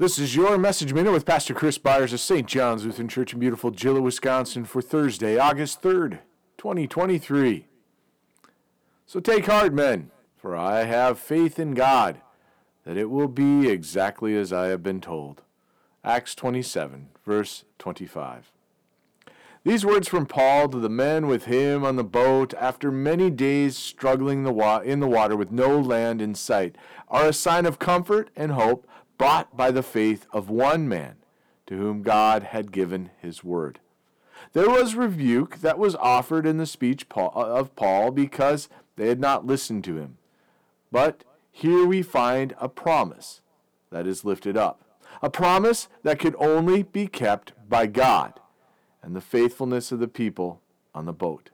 This is your message minute with Pastor Chris Byars of St. John's Lutheran Church in beautiful Gillett, Wisconsin for Thursday, August 3rd, 2023. So take heart, men, for I have faith in God that it will be exactly as I have been told. Acts 27, verse 25. These words from Paul to the men with him on the boat after many days struggling in the water with no land in sight are a sign of comfort and hope bought by the faith of one man to whom God had given his word. There was rebuke that was offered in the speech uh, of Paul because they had not listened to him. But here we find a promise that is lifted up, a promise that could only be kept by God and the faithfulness of the people on the boat.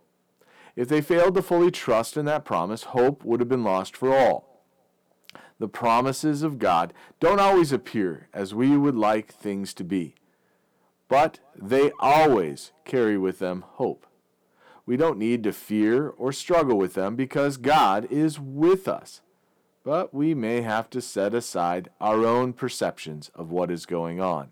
If they failed to fully trust in that promise, hope would have been lost for all the promises of God don't always appear as we would like things to be, but they always carry with them hope. We don't need to fear or struggle with them because God is with us. But we may have to set aside our own perceptions of what is going on.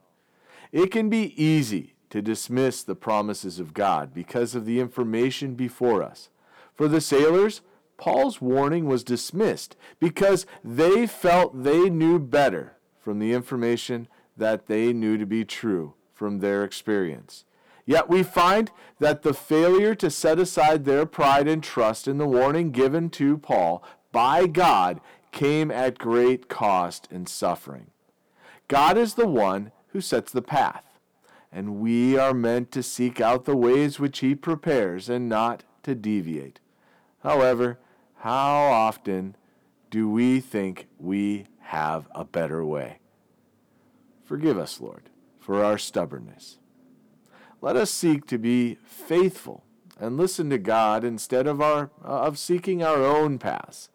It can be easy to dismiss the promises of God because of the information before us. For the sailors, Paul's warning was dismissed because they felt they knew better from the information that they knew to be true from their experience. Yet we find that the failure to set aside their pride and trust in the warning given to Paul by God came at great cost and suffering. God is the one who sets the path, and we are meant to seek out the ways which He prepares and not to deviate. However, how often do we think we have a better way? Forgive us, Lord, for our stubbornness. Let us seek to be faithful and listen to God instead of, our, uh, of seeking our own paths,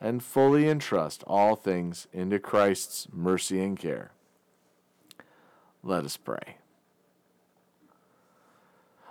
and fully entrust all things into Christ's mercy and care. Let us pray.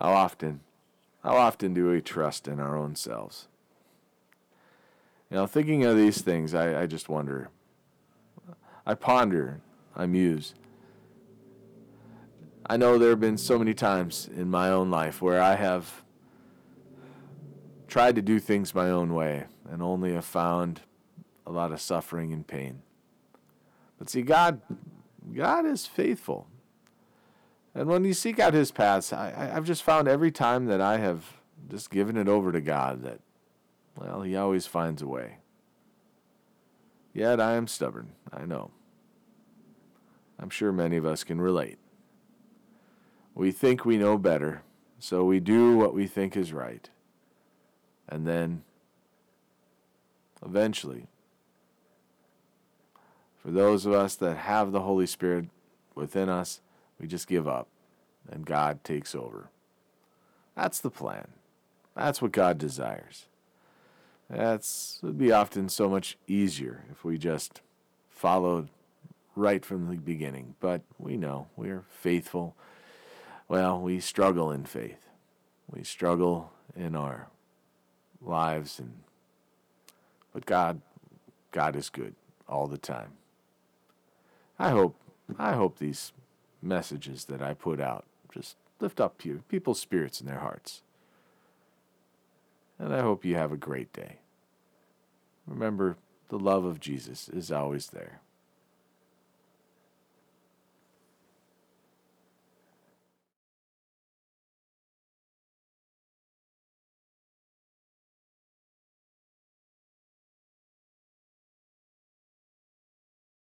How often, how often do we trust in our own selves? You know, thinking of these things, I, I just wonder. I ponder, I muse. I know there have been so many times in my own life where I have tried to do things my own way and only have found a lot of suffering and pain. But see, God, God is faithful. And when you seek out His paths, I, I've just found every time that I have just given it over to God that, well, He always finds a way. Yet I am stubborn, I know. I'm sure many of us can relate. We think we know better, so we do what we think is right. And then, eventually, for those of us that have the Holy Spirit within us, we just give up and God takes over. That's the plan. That's what God desires. That's would be often so much easier if we just followed right from the beginning. But we know we're faithful. Well, we struggle in faith. We struggle in our lives and but God God is good all the time. I hope I hope these messages that I put out. Just lift up people's spirits in their hearts. And I hope you have a great day. remember the love of Jesus is always there.